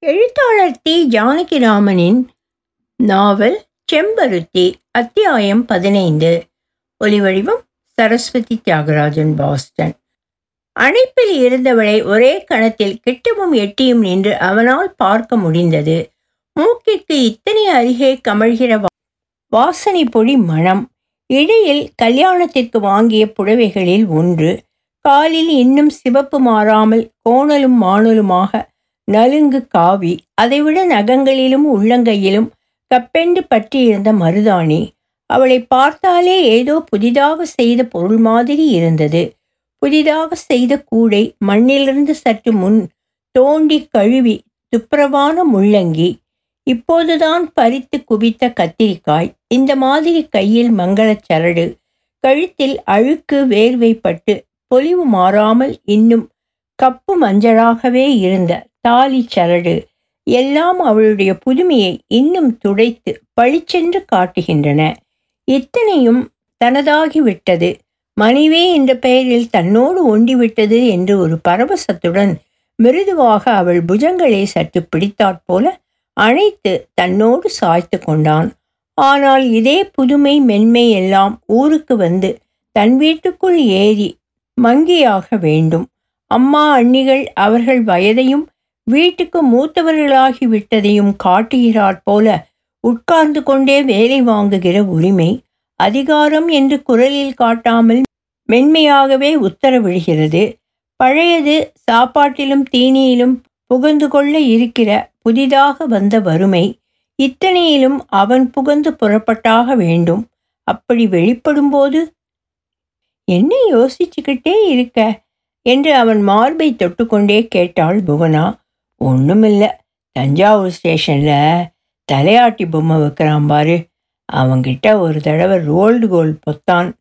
எழுத்தாளர் தி ஜானகிராமனின் நாவல் செம்பருத்தி அத்தியாயம் பதினைந்து. ஒலிவடிவம் சரஸ்வதி தியாகராஜன் பாஸ்டன். அணைப்பில் இருந்தவளை ஒரே கணத்தில் கிட்டவும் எட்டியும் நின்று அவனால் பார்க்க முடிந்தது. மூக்கிற்கு இத்தனை அருகே கமழ்கிற வா- வாசனை பொடி மணம் இடையில் கல்யாணத்திற்கு வாங்கிய புடவைகளில் ஒன்று. காலில் இன்னும் சிவப்பு மாறாமல் கோணலும் மாணலுமாக நலுங்கு காவி அதைவிட நகங்களிலும் உள்ளங்கையிலும் கப்பெண்டு பற்றியிருந்த மருதாணி அவளை பார்த்தாலே ஏதோ புதிதாக செய்த பொருள் மாதிரி இருந்தது. புதிதாக செய்த கூடை மண்ணிலிருந்து சற்று முன் தோண்டி கழுவி துப்புரவான முள்ளங்கி இப்போதுதான் பறித்து குவித்த கத்திரிக்காய் இந்த மாதிரி கையில் மங்களச் சரடு கழுத்தில் அழுக்கு வேர்வைப்பட்டு பொலிவு மாறாமல் இன்னும் கப்பு மஞ்சளாகவே இருந்த தாலி சரடு எல்லாம் அவளுடைய புதுமையை இன்னும் துடைத்து பளிச்சென்று காட்டுகின்றன. இத்தனையும் தனதாகிவிட்டது. மனைவே என்ற பெயரில் தன்னோடு ஒண்டிவிட்டது என்று ஒரு பரவசத்துடன் மிருதுவாக அவள் புஜங்களை சற்று பிடித்தாற்போல அணைத்து தன்னோடு சாய்த்து கொண்டான். ஆனால் இதே புதுமை மென்மை எல்லாம் ஊருக்கு வந்து தன் வீட்டுக்குள் ஏறி மங்கியாக வேண்டும். அம்மா அண்ணிகள் அவர்கள் வயதையும் வீட்டுக்கு மூத்தவர்களாகி விட்டதையும் காட்டுகிறாற் போல உட்கார்ந்து கொண்டே வேலை வாங்குகிற உரிமை அதிகாரம் என்று குரலில் காட்டாமல் மென்மையாகவே உத்தரவிடுகிறது. பழையது சாப்பாட்டிலும் தீனியிலும் புகுந்து கொள்ள இருக்கிற புதிதாக வந்த வறுமை இத்தனையிலும் அவன் புகுந்து புறப்பட்டாக வேண்டும். அப்படி வெளிப்படும்போது என்ன யோசிச்சுக்கிட்டே இருக்க? என்று அவன் மார்பை தொட்டுக்கொண்டே கேட்டாள் புவனா. ஒன்றுமில்லை தஞ்சாவூர் ஸ்டேஷனில் தலையாட்டி பொம்மை வைக்கிறான் பாரு. அவங்கிட்ட ஒரு தடவை ரோல்டு கோல் பொத்தான்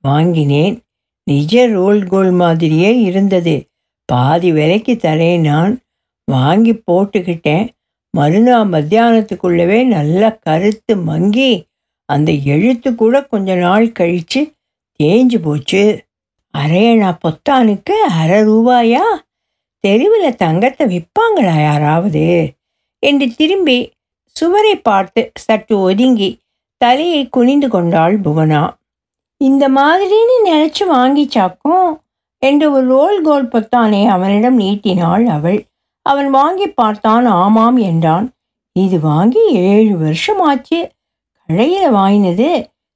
வாங்கினேன். நிஜ ரோல்டு கோல் மாதிரியே இருந்தது. பாதி விலைக்கு தரேன் நான். வாங்கி போட்டுக்கிட்டேன். மறுநாள் மத்தியானத்துக்குள்ளவே நல்லா கருத்து மங்கி அந்த எழுத்து கூட கொஞ்ச நாள் கழித்து தேஞ்சு போச்சு. அரையணா பொத்தானுக்கு அரை ரூபாயா? தெருவில் தங்கத்தை விற்பாங்களா யாராவது? என்று திரும்பி சுவரை பார்த்து சற்று ஒதுங்கி தலையை குனிந்து கொண்டாள் புவனா. இந்த மாதிரின்னு நினச்சி வாங்கிச்சாக்கும் என்று ஒரு ரோல் கோல் பொத்தானை அவனிடம் நீட்டினாள் அவள். அவன் வாங்கி பார்த்தான் ஆமாம் என்றான். இது வாங்கி ஏழு வருஷம் ஆச்சு கடையில் வாங்கினது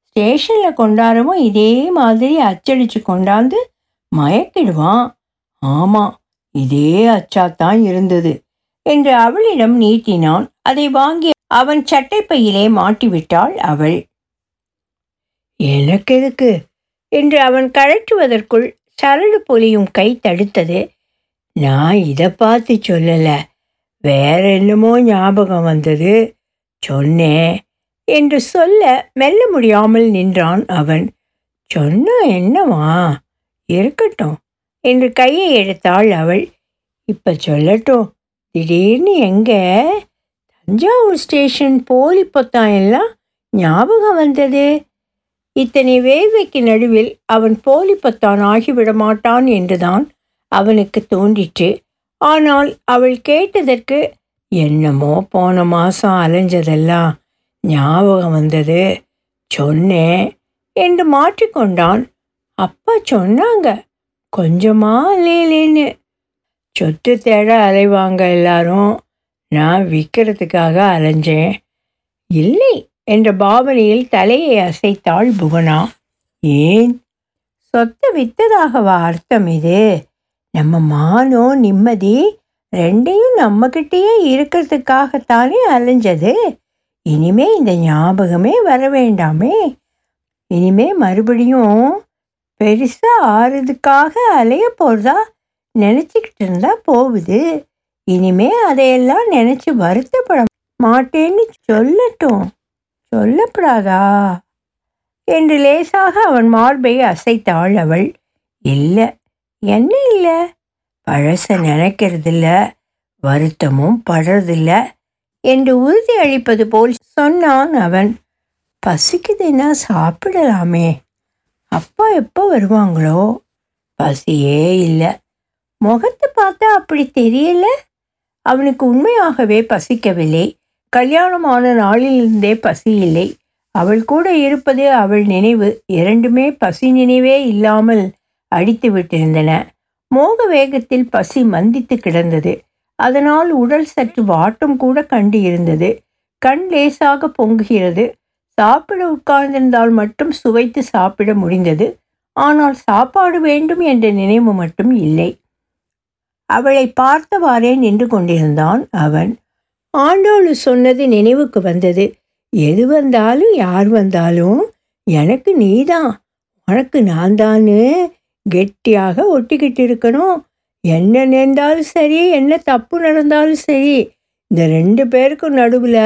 ஸ்டேஷனில் கொண்டாடவும் இதே மாதிரி அச்சடிச்சு கொண்டாந்து மயக்கிடுவான். ஆமாம் இதே அச்சாத்தான் இருந்தது என்று அவளிடம் நீட்டினான். அதை வாங்கி அவன் சட்டைப்பையிலே மாட்டிவிட்டாள் அவள். எனக்கு எதுக்கு? என்று அவன் கழற்றுவதற்குள் சரடு பொலியும் கை தடுத்தது. நான் இதை பார்த்து சொல்லலை. வேற என்னமோ ஞாபகம் வந்தது. சொன்னேன் என்று சொல்ல மெல்ல முடியாமல் நின்றான் அவன். சொன்னா என்னவா? இருக்கட்டும். என்று கையை எடுத்தாள் அவள். இப்போ சொல்லட்டும். திடீர்னு எங்கே? தஞ்சாவூர் ஸ்டேஷன் போலி பொத்தான் எல்லாம் ஞாபகம் வந்தது? இத்தனை வேவைக்கு நடுவில் அவன் போலி பொத்தான் ஆகிவிட மாட்டான் என்றுதான் அவனுக்கு தோன்றிற்று. ஆனால் அவள் கேட்டதற்கு என்னமோ போன மாதம் அலைஞ்சதெல்லாம் ஞாபகம் வந்தது. சொன்னேன் என்று மாற்றிக்கொண்டான். அப்பா சொன்னாங்க. கொஞ்சமா லேலேன்னு. சொத்து தேட அலைவாங்க எல்லாரும். நான் விற்கிறதுக்காக அலைஞ்சேன். இல்லை என்ற பாவனையில் தலையை அசைத்தாள் புவனா ஏன்? சொத்தை வித்ததாகவா அர்த்தம் இது? நம்ம மானம் நிம்மதி ரெண்டையும் நம்மக்கிட்டேயே இருக்கிறதுக்காகத்தானே அலைஞ்சது. இனிமே இந்த ஞாபகமே வர வேண்டாமே. இனிமே மறுபடியும் பெருசா ஆறுதுக்காக அலைய போறதா நினச்சிக்கிட்டு இருந்தா போகுது. இனிமே அதையெல்லாம் நினைச்சு வருத்தப்பட மாட்டேன்னு சொல்லட்டும். சொல்லப்படாதா? என்று லேசாக அவன் மார்பை அசைத்தாள் அவள். இல்லை என்ன இல்லை? பழச நினைக்கிறதில்ல. வருத்தமும் படுறதில்ல என்று உறுதி அளிப்பது போல் சொன்னான் அவன். பசிக்குதுன்னா சாப்பிடலாமே. அப்பா எப்போ வருவாங்களோ? பசியே இல்லை. முகத்தை பார்த்தா அப்படி தெரியல. அவனுக்கு உண்மையாகவே பசிக்கவில்லை. கல்யாணமான நாளிலிருந்தே பசி இல்லை. அவள் கூட இருப்பது அவள் நினைவு. இரண்டுமே பசி நினைவே இல்லாமல் அடித்து விட்டிருந்தன. மோக வேகத்தில் பசி மந்தித்து கிடந்தது. அதனால் உடல் சற்று வாட்டம் கூட கண்டு இருந்தது கண் லேசாக பொங்குகிறது. சாப்பிட உட்கார்ந்திருந்தால் மட்டும் சுவைத்து சாப்பிட முடிந்தது. ஆனால் சாப்பாடு வேண்டும் என்ற நினைவு மட்டும் இல்லை. அவளை பார்த்தவாறே நின்று கொண்டிருந்தான் அவன். ஆண்டோளு சொன்னது நினைவுக்கு வந்தது. எது வந்தாலும் யார் வந்தாலும் எனக்கு நீதான். உனக்கு நான் தான்னு கெட்டியாக ஒட்டிக்கிட்டு இருக்கணும். என்ன நேர்ந்தாலும் சரி என்ன தப்பு நடந்தாலும் சரி. இந்த ரெண்டு பேருக்கும் நடுவில்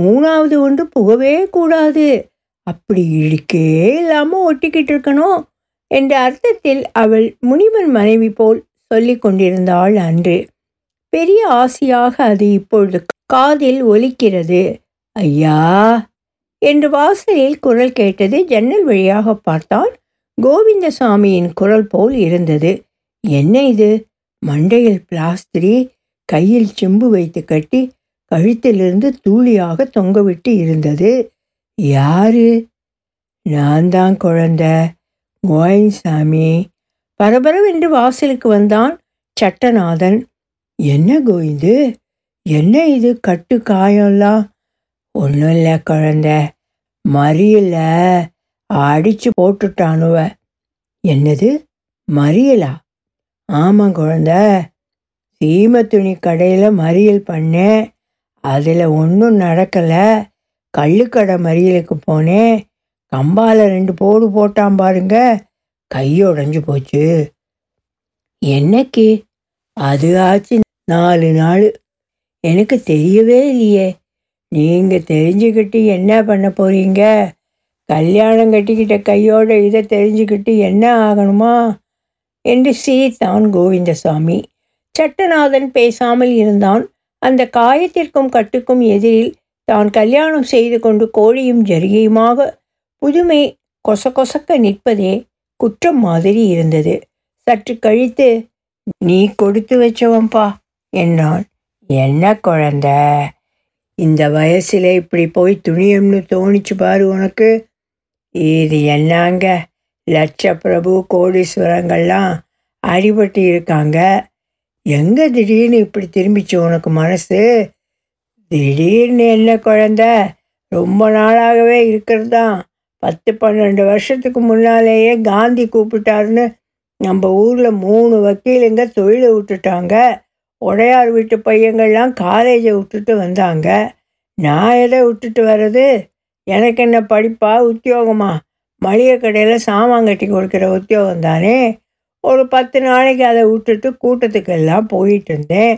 மூணாவது ஒன்று புகவே கூடாது. அப்படி இழுக்கே இல்லாமல் ஒட்டிக்கிட்டு இருக்கணும் என்ற அர்த்தத்தில் அவள் முனிவன் மனைவி போல் சொல்லி கொண்டிருந்தாள் அன்று. பெரிய ஆசையாக அது இப்பொழுது காதில் ஒலிக்கிறது. ஐயா! என்று வாசலில் குரல் கேட்டது ஜன்னல் வழியாக பார்த்தான் கோவிந்தசாமியின் குரல் போல் இருந்தது. என்ன இது? மண்டையில் பிளாஸ்திரி கையில் செம்பு வைத்து கட்டி கழுத்திலிருந்து தூளியாக தொங்கவிட்டு இருந்தது. யாரு? நான் தான் குழந்த. கோயின்சாமி பரபரவென்று வாசலுக்கு வந்தான் சட்டநாதன். என்ன கோயிந்து என்ன இது கட்டு காயம்லாம் ஒன்றும் இல்லை குழந்த. மறியல. அடிச்சு போட்டுட்டானுவ. என்னது? மறியலா? ஆமாம் குழந்த. சீம துணி கடையில் மறியல் பண்ணேன். அதில் ஒன்றும் நடக்கலை. கள்ளுக்கடை மறியலுக்கு போனேன். கம்பால் ரெண்டு போடு போட்டான் பாருங்க. கை உடஞ்சி போச்சு. என்னைக்கு? அது ஆச்சு நாலு நாள். எனக்கு தெரியவே இல்லையே. நீங்கள் தெரிஞ்சுக்கிட்டு என்ன பண்ண போகிறீங்க கல்யாணம் கட்டிக்கிட்ட கையோட இதை தெரிஞ்சுக்கிட்டு என்ன ஆகணுமா? என்று சிரித்தான் கோவிந்தசாமி சட்டநாதன் பேசாமல் இருந்தான். அந்த காயத்திற்கும் கட்டுக்கும் எதிரில் தான் கல்யாணம் செய்து கொண்டு கோழியும் ஜரிகையுமாக புதுமை கொசகொசக்க நிற்பதே குற்றம் மாதிரி இருந்தது. சற்று கழித்து நீ கொடுத்து வச்சவன்பா என்றான் என்ன குழந்த? இந்த வயசில் இப்படி போய் துணியம்னு தோணிச்சு பாரு உனக்கு. இது என்னங்க? லட்ச பிரபு கோடீஸ்வரங்கள்லாம் அடிபட்டு இருக்காங்க. எங்கே திடீர்னு இப்படி திரும்பிச்சு உனக்கு மனசு? திடீர்னு என்ன குழந்த? ரொம்ப நாளாகவே இருக்கிறது தான் பத்து பன்னெண்டு வருஷத்துக்கு முன்னாலேயே காந்தி கூப்பிட்டாருன்னு நம்ம ஊரில் மூணு வக்கீலுங்க தொழிலை விட்டுட்டாங்க. உடையார் வீட்டு பையங்கள்லாம் காலேஜை விட்டுட்டு வந்தாங்க. நான் எதை விட்டுட்டு வர்றது? எனக்கு என்ன படிப்பா? உத்தியோகமா? மளிகை கடையில் சாமான் கட்டி கொடுக்குற உத்தியோகம் தானே ஒரு பத்து நாளைக்கு அதை விட்டுட்டு கூட்டத்துக்கெல்லாம் போயிட்டு இருந்தேன்.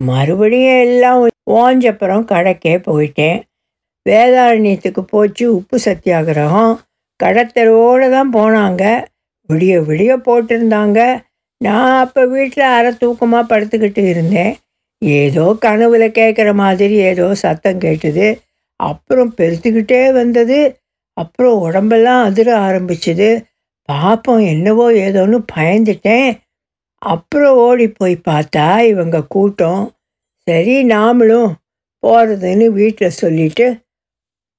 மறுபடியும் எல்லாம் ஓஞ்சப்புறம் கடைக்கே போயிட்டேன். வேதாரண்யத்துக்கு போச்சு உப்பு சத்தியாகிரகம். கடத்தரோடு தான் போனாங்க. விடிய விடிய போட்டிருந்தாங்க. நான் அப்போ வீட்டில் அரை தூக்கமாக படுத்துக்கிட்டு இருந்தேன். ஏதோ கனவுல கேட்குற மாதிரி ஏதோ சத்தம் கேட்டுது. அப்புறம் பெருத்துக்கிட்டே வந்தது. அப்புறம் உடம்பெல்லாம் அதிர ஆரம்பிச்சுது. பாப்போம் என்னவோ ஏதோன்னு பயந்துட்டேன். அப்புறம் ஓடி போய் பார்த்தா இவங்க கூட்டம் சரி நாமளும் போகிறதுன்னு வீட்டில் சொல்லிட்டு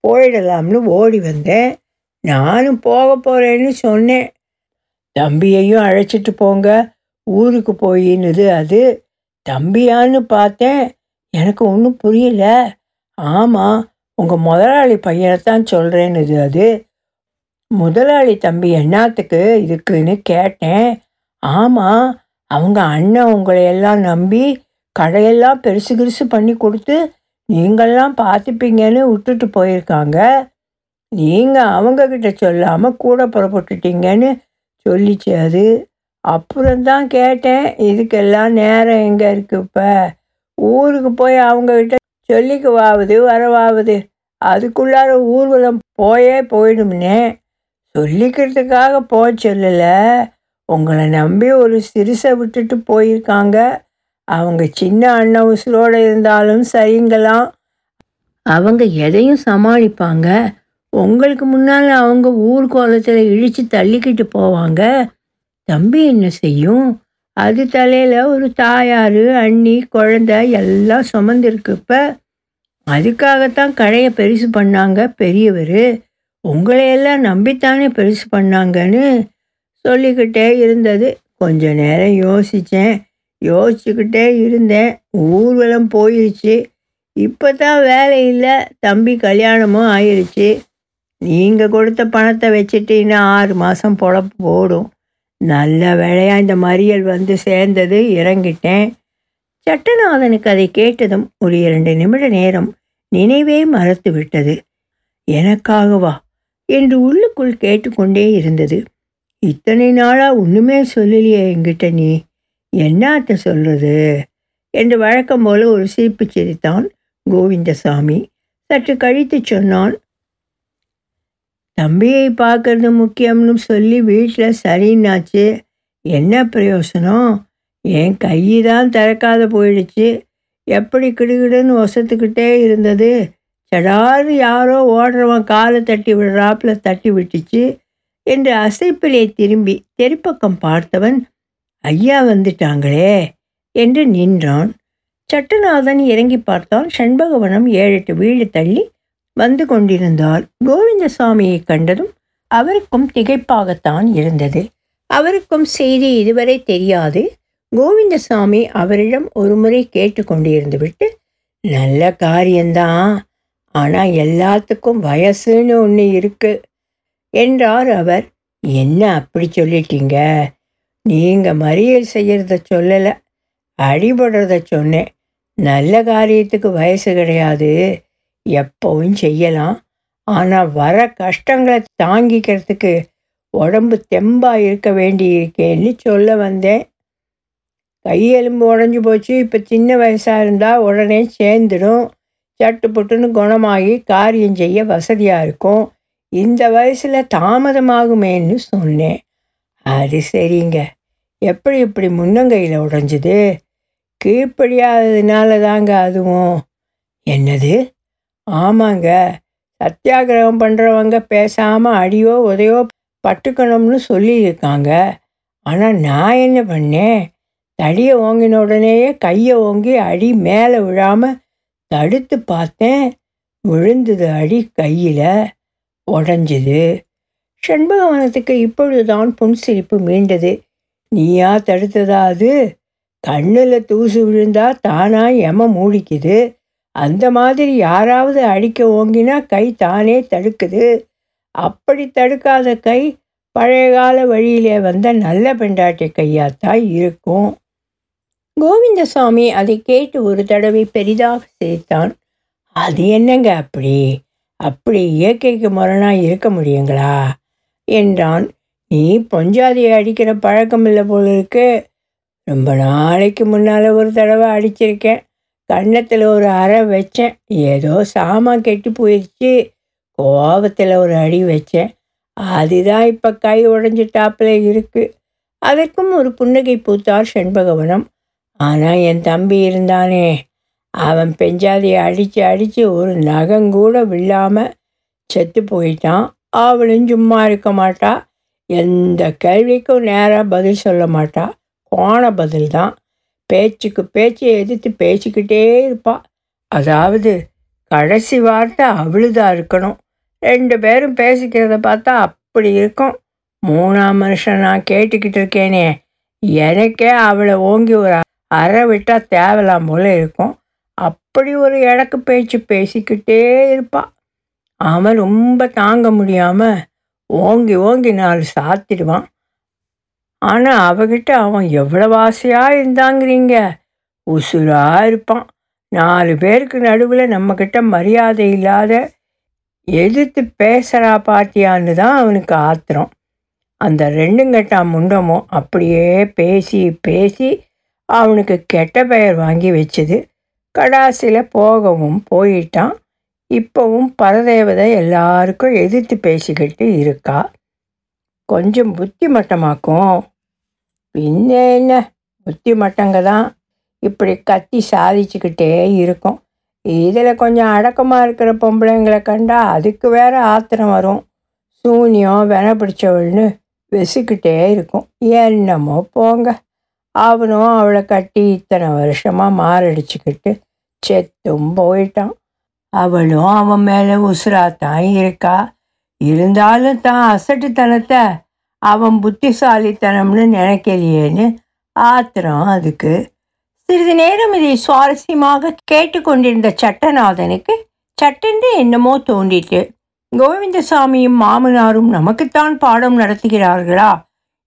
போயிடலாம்னு ஓடி வந்தேன். நானும் போக போகிறேன்னு சொன்னேன். தம்பியையும் அழைச்சிட்டு போங்க ஊருக்கு போயின்னுது அது. தம்பியான்னு பார்த்தேன். எனக்கு ஒன்றும் புரியல. ஆமாம் உங்கள் முதலாளி பையனை தான் சொல்கிறேன்னுது அது. முதலாளி தம்பி என்னத்துக்கு இதுக்குன்னு கேட்டேன். ஆமாம் அவங்க அண்ணன் உங்களை எல்லாம் நம்பி கடையெல்லாம் பெருசு கிருசு பண்ணி கொடுத்து நீங்கள்லாம் பார்த்துப்பீங்கன்னு விட்டுட்டு போயிருக்காங்க. நீங்கள் அவங்கக்கிட்ட சொல்லாமல் கூட புறப்பட்டுட்டீங்கன்னு சொல்லிச்சு அது. அப்புறம்தான் கேட்டேன் இதுக்கெல்லாம் நேரம் எங்கே இருக்குது இப்போ? ஊருக்கு போய் அவங்கக்கிட்ட சொல்லிக்குவாவது வரவாவது. அதுக்குள்ளார ஊர்வலம் போயே போயிடும்னே. சொல்லிக்கிறதுக்காக போக சொல்லலை. உங்களை நம்பி ஒரு சிறுசை விட்டுட்டு போயிருக்காங்க. அவங்க சின்ன அண்ணன் உசுரோடு இருந்தாலும் சரிங்களாம் அவங்க எதையும் சமாளிப்பாங்க. உங்களுக்கு முன்னால் அவங்க ஊர் கோலத்தில் இழித்து தள்ளிக்கிட்டு போவாங்க. தம்பி என்ன செய்யும்? அது தலையில் ஒரு தாயார் அண்ணி குழந்தை எல்லாம் சுமந்துருக்கு இப்போ. அதுக்காகத்தான் கடையை பெருசு பண்ணாங்க பெரியவர். உங்களையெல்லாம் நம்பித்தானே பெருசு பண்ணாங்கன்னு சொல்லிக்கிட்டே இருந்தது. கொஞ்ச நேரம் யோசித்தேன் யோசிச்சுக்கிட்டே இருந்தேன். ஊர்வலம் போயிடுச்சு இப்போ தான் வேலை இல்லை. தம்பி கல்யாணமும் ஆயிடுச்சு நீங்கள் கொடுத்த பணத்தை வச்சுட்டீங்கன்னா ஆறு மாதம் பொழப்பு போடும். நல்ல வேலையாக இந்த மறியல் வந்து சேர்ந்தது. இறங்கிட்டேன். சட்டநாதனுக்கு அதை கேட்டதும் ஒரு இரண்டு நிமிட நேரம் நினைவே மறத்து விட்டது. எனக்காகவா? என்று உள்ளுக்குள் கேட்டுக்கொண்டே இருந்தது. இத்தனை நாளாக ஒன்றுமே சொல்லலையே என்கிட்ட நீ. என்னாத்த சொல்றது? என்று வழக்கம் போல ஒரு சிரிப்பு சிரித்தான் கோவிந்தசாமி. சற்று கழித்து சொன்னான் தம்பியை பார்க்கறது முக்கியம்னு சொல்லி வீட்டில் சரின்னாச்சு என்ன பிரயோசனம்? என் கை தான் திறக்காத போயிடுச்சு. எப்படி கிடுகிடுன்னு ஒசத்துக்கிட்டே இருந்தது. சடாது யாரோ ஓடுறவன் காலை தட்டி விடுறாப்புல தட்டி விட்டுச்சு என்று அசைப்பிலே திரும்பி தெருப்பக்கம் பார்த்தவன் ஐயா வந்துட்டாங்களே என்று நின்றான். சட்டநாதன் இறங்கி பார்த்தான். சண்பகவனம் ஏழெட்டு வீடு தள்ளி வந்து கொண்டிருந்தார் கோவிந்தசாமியை கண்டதும் அவருக்கும் திகைப்பாகத்தான் இருந்தது. அவருக்கும் செய்தி இதுவரை தெரியாது. கோவிந்தசாமி அவரிடம் ஒருமுறை கேட்டுக்கொண்டிருந்து விட்டு நல்ல காரியம்தான். ஆனால் எல்லாத்துக்கும் வயசுன்னு ஒன்று இருக்கு. என்றார் அவர். என்ன அப்படி சொல்லிட்டீங்க? நீங்கள் மறியல் செய்கிறத சொல்லலை. அடிபடுறத சொன்னேன். நல்ல காரியத்துக்கு வயசு கிடையாது. எப்பவும் செய்யலாம். ஆனால் வர கஷ்டங்களை தாங்கிக்கிறதுக்கு உடம்பு தெம்பாக இருக்க வேண்டியிருக்கேன்னு சொல்ல வந்தேன். கையெலும்பு உடஞ்சி போச்சு. இப்போ சின்ன வயசாக இருந்தால் உடனே சேர்ந்துடும். சட்டு புட்டுன்னு குணமாகி காரியம் செய்ய வசதியாக இருக்கும். இந்த வயசில் தாமதமாகுமேன்னு சொன்னேன். அது சரிங்க. எப்படி இப்படி முன்னங்கையில் உடஞ்சிது? கீழ்ப்படியாததுனால தாங்க அதுவும். என்னது? ஆமாங்க. சத்தியாகிரகம் பண்ணுறவங்க பேசாமல் அடியோ உதையோ பட்டுக்கணும்னு சொல்லியிருக்காங்க. ஆனால் நான் என்ன பண்ணேன்? தடியை ஓங்கின உடனேயே கையை ஓங்கி அடி மேலே விழாமல் தடுத்து பார்த்தேன் விழுந்தது அடி கையில் உடஞ்சுது. செண்பகவனத்துக்கு இப்பொழுதுதான் புன்சிரிப்பு மீண்டது. நீயா தடுத்ததா அது? கண்ணில் தூசு விழுந்தா தானா எம மூடிக்குது. அந்த மாதிரி யாராவது அடிக்க ஓங்கினா கை தானே தடுக்குது. அப்படி தடுக்காத கை பழைய கால வழியிலே வந்த நல்ல பெண்டாட்டி கையாத்தான் இருக்கும். கோவிந்தசாமி அதை கேட்டு ஒரு தடவை பெரிதாக சிரித்தான். அது என்னங்க அப்படி? அப்படி இயற்கைக்கு முரணாக இருக்க முடியுங்களா? என்றான். நீ பொஞ்சாதியை அடிக்கிற பழக்கம் இல்லை போல இருக்கு. ரொம்ப நாளைக்கு முன்னால் ஒரு தடவை அடிச்சிருக்கேன். கன்னத்தில் ஒரு அறை வச்சேன். ஏதோ சாமான் கெட்டு போயிடுச்சு கோபத்தில் ஒரு அடி வச்சேன். அதுதான் இப்போ கை உடஞ்சிட்டாப்புல இருக்குது அதற்கும் ஒரு புன்னகை பூத்தார் செண்பகவனம். ஆனால் என் தம்பி இருந்தானே. அவன் பெஞ்சாதியை அடித்து அடித்து ஒரு நகங்கூட விழாமல் செத்து போயிட்டான். அவளும் சும்மா இருக்க மாட்டா. எந்த கேள்விக்கும் நேராக பதில் சொல்ல மாட்டா. கோண பதில் தான் பேச்சுக்கு பேச்சு எதிர்த்து பேசிக்கிட்டே இருப்பாள் அதாவது கடைசி வார்த்தை அவளுதான் இருக்கணும். ரெண்டு பேரும் பேசிக்கிறத பார்த்தா அப்படி இருக்கும். மூணாம் மனுஷன் நான் கேட்டுக்கிட்டு இருக்கேனே. எனக்கே அவளை ஓங்கி ஒரு அறை விட்டால் தேவலாம் போல இருக்கும். அப்படி ஒரு இடக்கு பேச்சு பேசிக்கிட்டே இருப்பாள் அவன் ரொம்ப தாங்க முடியாமல் ஓங்கி ஓங்கி நாலு சாத்திடுவான். ஆனால் அவகிட்ட அவன் எவ்வளோ ஆசையாக இருந்தாங்கிறீங்க? உசுராக இருப்பான். நாலு பேருக்கு நடுவில் நம்மக்கிட்ட மரியாதை இல்லாத எதிர்த்து பேசுகிறா பாட்டியான்னு தான் அவனுக்கு ஆத்திரம். அந்த ரெண்டுங்கட்டா முண்டமும் அப்படியே பேசி பேசி அவனுக்கு கெட்ட பெயர் வாங்கி வச்சுது. கடாசியில் போகவும் போயிட்டான். இப்போவும் பரதேவதை எல்லாருக்கும் எதிர்த்து பேசிக்கிட்டு இருக்கா. கொஞ்சம் புத்தி மட்டமாக்கும் பின்ன என்ன? புத்தி மட்டங்க தான் இப்படி கத்தி சாதிச்சுக்கிட்டே இருக்கும். இதில் கொஞ்சம் அடக்கமாக இருக்கிற பொம்பளைங்களை கண்டா அதுக்கு வேற ஆத்திரம் வரும். சூனியம் வென பிடிச்சவள்னு வெசிக்கிட்டே இருக்கும். என்னமோ போங்க. அவனும் அவளை கட்டி இத்தனை வருஷமாக மாரடிச்சுக்கிட்டு செத்தும் போயிட்டான். அவளும் அவன் மேலே உசுராத்தான் இருக்கா. இருந்தாலும் தான் அசட்டுத்தனத்தை அவன் புத்திசாலித்தனம்னு நினைக்கலையேன்னு ஆத்திரம் அதுக்கு. சிறிது நேரம் இதை சுவாரஸ்யமாக கேட்டுக்கொண்டிருந்த சட்டநாதனுக்கு சட்டென்று என்னமோ தோன்றிட்டு கோவிந்தசாமியும் மாமனாரும் நமக்குத்தான் பாடம் நடத்துகிறார்களா?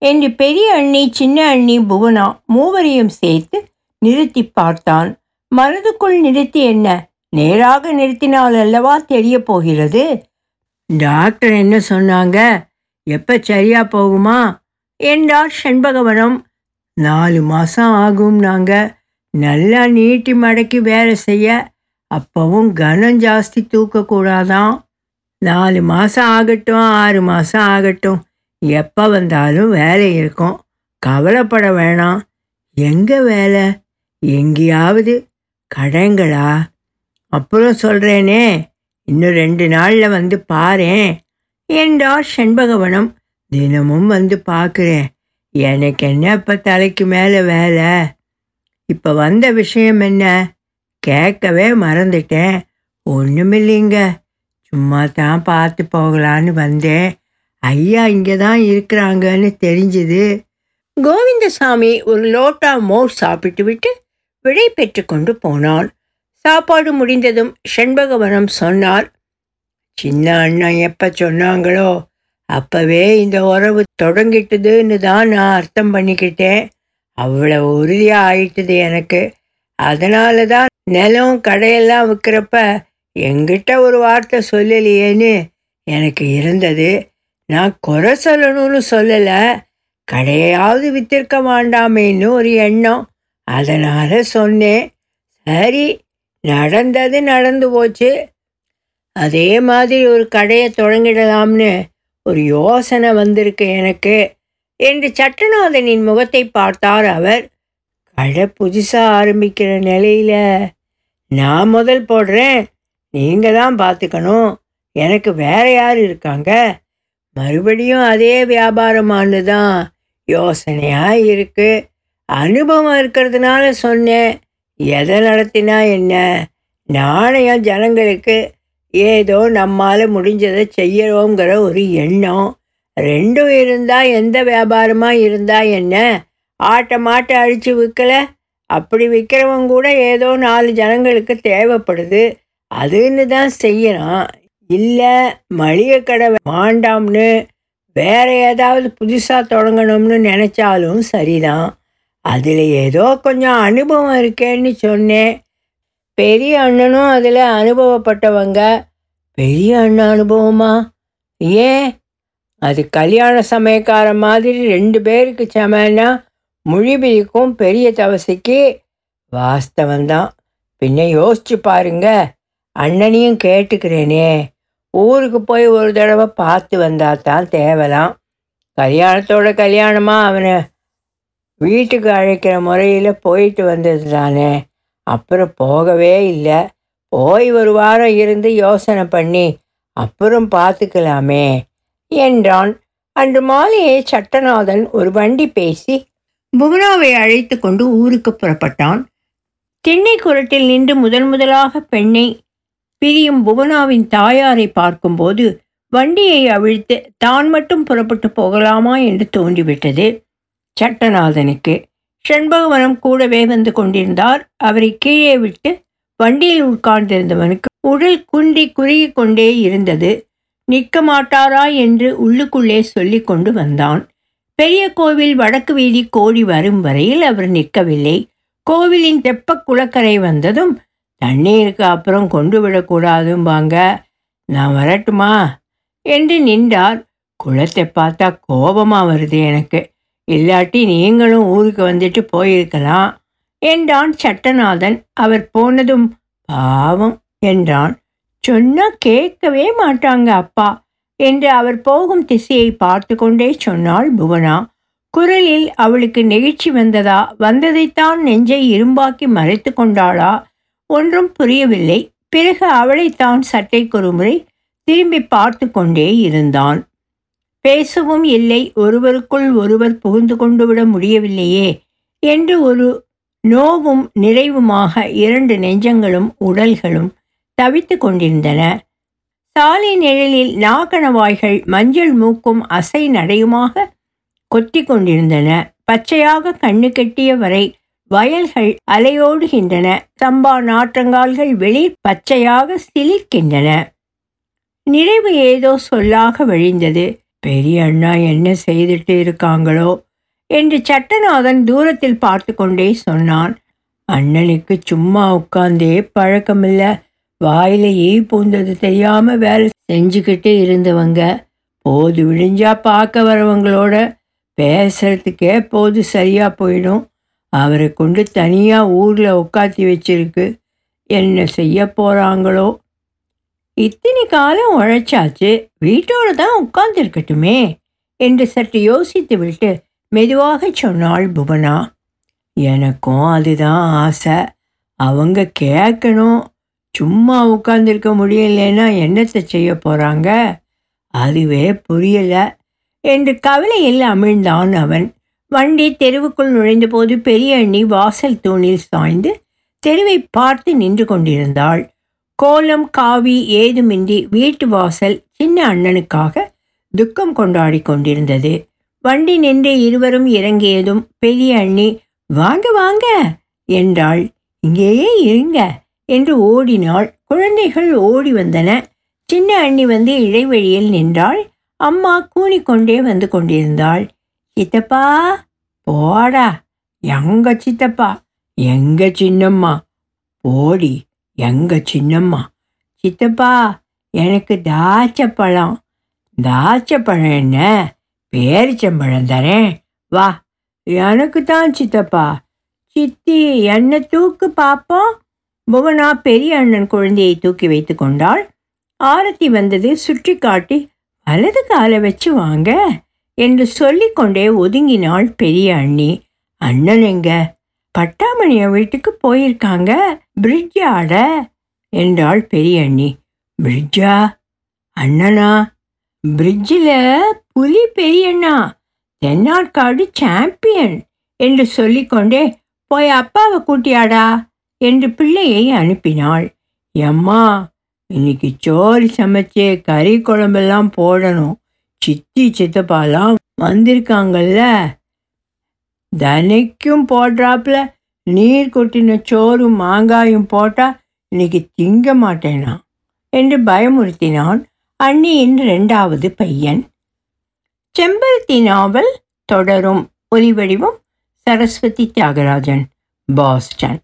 என்று பெரிய அண்ணி சின்ன அண்ணி புவனா மூவரையும் சேர்த்து நிறுத்தி பார்த்தான். மனதுக்குள் நிறுத்தி என்ன? நேராக நிறுத்தினால் அல்லவா தெரிய போகிறது? டாக்டர் என்ன சொன்னாங்க? எப்போ சரியா போகுமா? என்றார் செண்பகவனம். நாலு மாதம் ஆகும் நாங்கள் நல்லா நீட்டி மடக்கி வேலை செய்ய. அப்பவும் கனம் ஜாஸ்தி தூக்கக்கூடாதான் நாலு மாதம் ஆகட்டும் ஆறு மாதம் ஆகட்டும். எப்போ வந்தாலும் வேலை இருக்கும். கவலைப்பட வேணாம். எங்கே வேலை? எங்கேயாவது கடைங்களா? அப்புறம் சொல்கிறேனே இன்னும் ரெண்டு நாளில் வந்து பாரேன். என்றார் செண்பகவனம் தினமும் வந்து பார்க்குறேன் எனக்கு என்ன இப்போ தலைக்கு மேலே வேலை? இப்போ வந்த விஷயம் என்ன? கேட்கவே மறந்துட்டேன். ஒன்றுமில்லைங்க சும்மா தான் பார்த்து போகலான்னு வந்தேன். ஐயா இங்கே தான் இருக்கிறாங்கன்னு தெரிஞ்சுது. கோவிந்தசாமி ஒரு லோட்டா மோர் சாப்பிட்டு விட்டு விடை பெற்று கொண்டு போனான் சாப்பாடு முடிந்ததும் செண்பகவனம் சொன்னார் சின்ன அண்ணன் எப்போ சொன்னாங்களோ அப்போவே இந்த உறவு தொடங்கிட்டுதுன்னு தான் நான் அர்த்தம் பண்ணிக்கிட்டேன். அவ்வளோ உறுதியாக ஆயிட்டுது எனக்கு. அதனால தான் நிலம் கடையெல்லாம் விற்கிறப்ப எங்கிட்ட ஒரு வார்த்தை சொல்லலையேன்னு எனக்கு இருந்தது. நான் குறை சொல்லணும்னு சொல்லலை. கடையாவது வித்திருக்க வேண்டாமேன்னு ஒரு எண்ணம். அதனால் சொன்னேன். சரி நடந்தது நடந்து போச்சு. அதே மாதிரி ஒரு கடையை தொடங்கிடலாம்னு ஒரு யோசனை வந்திருக்கு எனக்கு என்று சட்டநாதனின் முகத்தை பார்த்தார் அவர். கடை புதுசாக ஆரம்பிக்கிற நிலையில் நான் முதல் போடுறேன். நீங்கள் தான் பார்த்துக்கணும். எனக்கு வேற யார் இருக்காங்க? மறுபடியும் அதே வியாபாரமானு தான் யோசனையாக இருக்குது அனுபவம் இருக்கிறதுனால சொன்னேன். எதை நடத்தினா என்ன? நாணயம் ஜனங்களுக்கு ஏதோ நம்மால் முடிஞ்சதை செய்யறோங்கிற ஒரு எண்ணம். ரெண்டும் இருந்தால் எந்த வியாபாரமாக இருந்தால் என்ன? ஆட்டை மாட்டை அழித்து விற்கல அப்படி விற்கிறவங்க கூட ஏதோ நாலு ஜனங்களுக்கு தேவைப்படுது. அதுன்னு தான் செய்யறான். இல்லை மளிகை கடை வாண்டாம்னு வேற ஏதாவது புதுசாக தொடங்கணும்னு நினச்சாலும் சரிதான். அதில் ஏதோ கொஞ்சம் அனுபவம் இருக்கேன்னு சொன்னேன். பெரிய அண்ணனும் அதில் அனுபவப்பட்டவங்க. பெரிய அண்ணன் அனுபவமா? ஏன்? அது கல்யாண சமயக்கார மாதிரி ரெண்டு பேருக்கு சமன்னா மொழிபிக்கும் பெரிய தவசைக்கு வாஸ்தவந்தான் பின்ன யோசிச்சு பாருங்க. அண்ணனையும் கேட்டுக்கிறேனே. ஊருக்கு போய் ஒரு தடவை பார்த்து வந்தா தான் தேவலாம். கல்யாணத்தோட கல்யாணமாக அவனை வீட்டுக்கு அழைக்கிற முறையில் போயிட்டு வந்தது தானே. அப்புறம் போகவே இல்லை. போய் ஒரு வாரம் இருந்து யோசனை பண்ணி அப்புறம் பார்த்துக்கலாமே என்றான். அன்று மாலையே சட்டநாதன் ஒரு வண்டி பேசி புவனாவை அழைத்து கொண்டு ஊருக்கு புறப்பட்டான். திண்ணை குரட்டில் நின்று முதன் முதலாக பெண்ணை பிரியும் புவனாவின் தாயாரை பார்க்கும்போது வண்டியை அவிழ்த்து தான் மட்டும் புறப்பட்டு போகலாமா? என்று தோன்றிவிட்டது. சட்டநாதனுக்கு செண்பகவனம் கூடவே வந்து கொண்டிருந்தார். அவரை கீழே விட்டு வண்டியில் உட்கார்ந்திருந்தவனுக்கு உடல் குன்றி குறுகி கொண்டே இருந்தது. நிற்க மாட்டாரா? என்று உள்ளுக்குள்ளே சொல்லி கொண்டு வந்தான். பெரிய கோவில் வடக்கு வீதி கோடி வரும் வரையில் அவர் நிற்கவில்லை. கோவிலின் தெப்ப குளக்கரை வந்ததும் தண்ணீருக்கு அப்புறம் கொண்டு விடக்கூடாதும்பாங்க. நான் வரட்டுமா? என்று நின்றார். குளத்தை பார்த்தா கோபமாக வருது எனக்கு. இல்லாட்டி நீங்களும் ஊருக்கு வந்துட்டு போயிருக்கலாம் என்றான் சட்டநாதன். அவர் போனதும் பாவம் என்றான். சொன்னால் கேட்கவே மாட்டாங்க அப்பா என்று அவர் போகும் திசையை பார்த்து கொண்டே சொன்னாள் புவனா. குரலில் அவளுக்கு நெகிழ்ச்சி வந்ததா வந்ததைத்தான் நெஞ்சை இரும்பாக்கி மறைத்து கொண்டாளா? ஒன்றும் புரியவில்லை. பிறகு அவளைத்தான் சட்டைக்கொரு முறை திரும்பி பார்த்து கொண்டே இருந்தான். பேசவும் இல்லை. ஒருவருக்குள் ஒருவர் புகுந்து கொண்டு விட முடியவில்லையே என்று ஒரு நோவும் நிறைவுமாக இரண்டு நெஞ்சங்களும் உடல்களும் தவித்து கொண்டிருந்தன. சாலை நிழலில் நாகணவாய்கள் மஞ்சள் மூக்கும் அசை நடையுமாக கொத்தி கொண்டிருந்தன. பச்சையாக கண்ணு கெட்டிய வரை வயல்கள் அலையோடுகின்றன. சம்பா நாற்றங்கால்கள் வெளிர் பச்சையாக சிலிர்க்கின்றன. நிறைவு ஏதோ சொல்லாக வழிந்தது. பெரிய அண்ணா என்ன செய்துட்டு இருக்காங்களோ? என்று சட்டநாதன் தூரத்தில் பார்த்து கொண்டே சொன்னான். அண்ணனுக்கு சும்மா உட்கார்ந்தே பழக்கமில்ல. வாயில ஈ பூந்தது தெரியாம வேலை செஞ்சுக்கிட்டு இருந்தவங்க. போது விழிஞ்சா பார்க்க வரவங்களோட பேசுறதுக்கே போது சரியா போயிடும். அவரை கொண்டு தனியாக ஊரில் உட்காத்தி வச்சிருக்கு. என்ன செய்ய போகிறாங்களோ இத்தனை காலம் உழைச்சாச்சு வீட்டோடு தான் உட்கார்ந்துருக்கட்டுமே என்று சற்று யோசித்து விட்டு மெதுவாக சொன்னாள் புவனா. எனக்கும் அதுதான் ஆசை. அவங்க கேட்கணும். சும்மா உட்கார்ந்துருக்க முடியலைன்னா என்னத்தை செய்ய போகிறாங்க அதுவே புரியலை. என்று கவலையில் அமிழ்ந்தான் அவன் வண்டி தெருவுக்குள் நுழைந்தபோது பெரிய அண்ணி வாசல் தூணில் சாய்ந்து தெருவை பார்த்து நின்று கொண்டிருந்தாள். கோலம் காவி ஏதுமின்றி வீட்டு வாசல் சின்ன அண்ணனுக்காக துக்கம் கொண்டாடி கொண்டிருந்தது. வண்டி நின்று இருவரும் இறங்கியதும் பெரிய அண்ணி வாங்க வாங்க என்றாள். இங்கேயே இருங்க என்று ஓடினாள். குழந்தைகள் ஓடி வந்தன. சின்ன அண்ணி வந்து இடைவெளியில் நின்றாள். அம்மா கூனிக்கொண்டே வந்து கொண்டிருந்தாள். சித்தப்பா போடா. எங்க சித்தப்பா? எங்க சின்னம்மா? போடி எங்க சின்னம்மா? சித்தப்பா எனக்கு தாச்சப்பழம் தாச்சப்பழம் என்ன? பேரிச்சம்பழம் தரேன் வா. எனக்கு தான் சித்தப்பா. சித்தி என்ன தூக்கு பார்ப்போம் புவனா பெரிய அண்ணன் குழந்தையை தூக்கி வைத்து கொண்டாள். ஆரத்தி வந்தது சுற்றி காட்டி வலது காலை வச்சு வாங்க. என்று சொல்லிக்கொண்டே ஒதுங்கினாள் பெரிய அண்ணி. அண்ணன் எங்க? பட்டாமணிய வீட்டுக்கு போயிருக்காங்க பிரிட்ஜ் ஆட என்றாள் பெரிய அண்ணி. பிரிட்ஜா? அண்ணனா? பிரிட்ஜில் புலி பெரியண்ணா தென்னாட்காடு சாம்பியன் என்று சொல்லிக்கொண்டே போய் அப்பாவை கூட்டியாடா என்று பிள்ளையை அனுப்பினாள். எம்மா இன்னைக்கு சோறு சமைச்சு கறி குழம்பெல்லாம் போடணும். சித்தி சித்தப்பாலாம் வந்திருக்காங்கல்ல. தனைக்கும் போடுறாப்புல நீர் கொட்டின சோறும் மாங்காயும் போட்டால் இன்னைக்கு திங்க மாட்டேனா? என்று பயமுறுத்தினான் அண்ணியின் இரண்டாவது பையன். செம்பருத்தி நாவல் தொடரும். ஒலிவடிவம் சரஸ்வதி தியாகராஜன் பாஸ்டன்.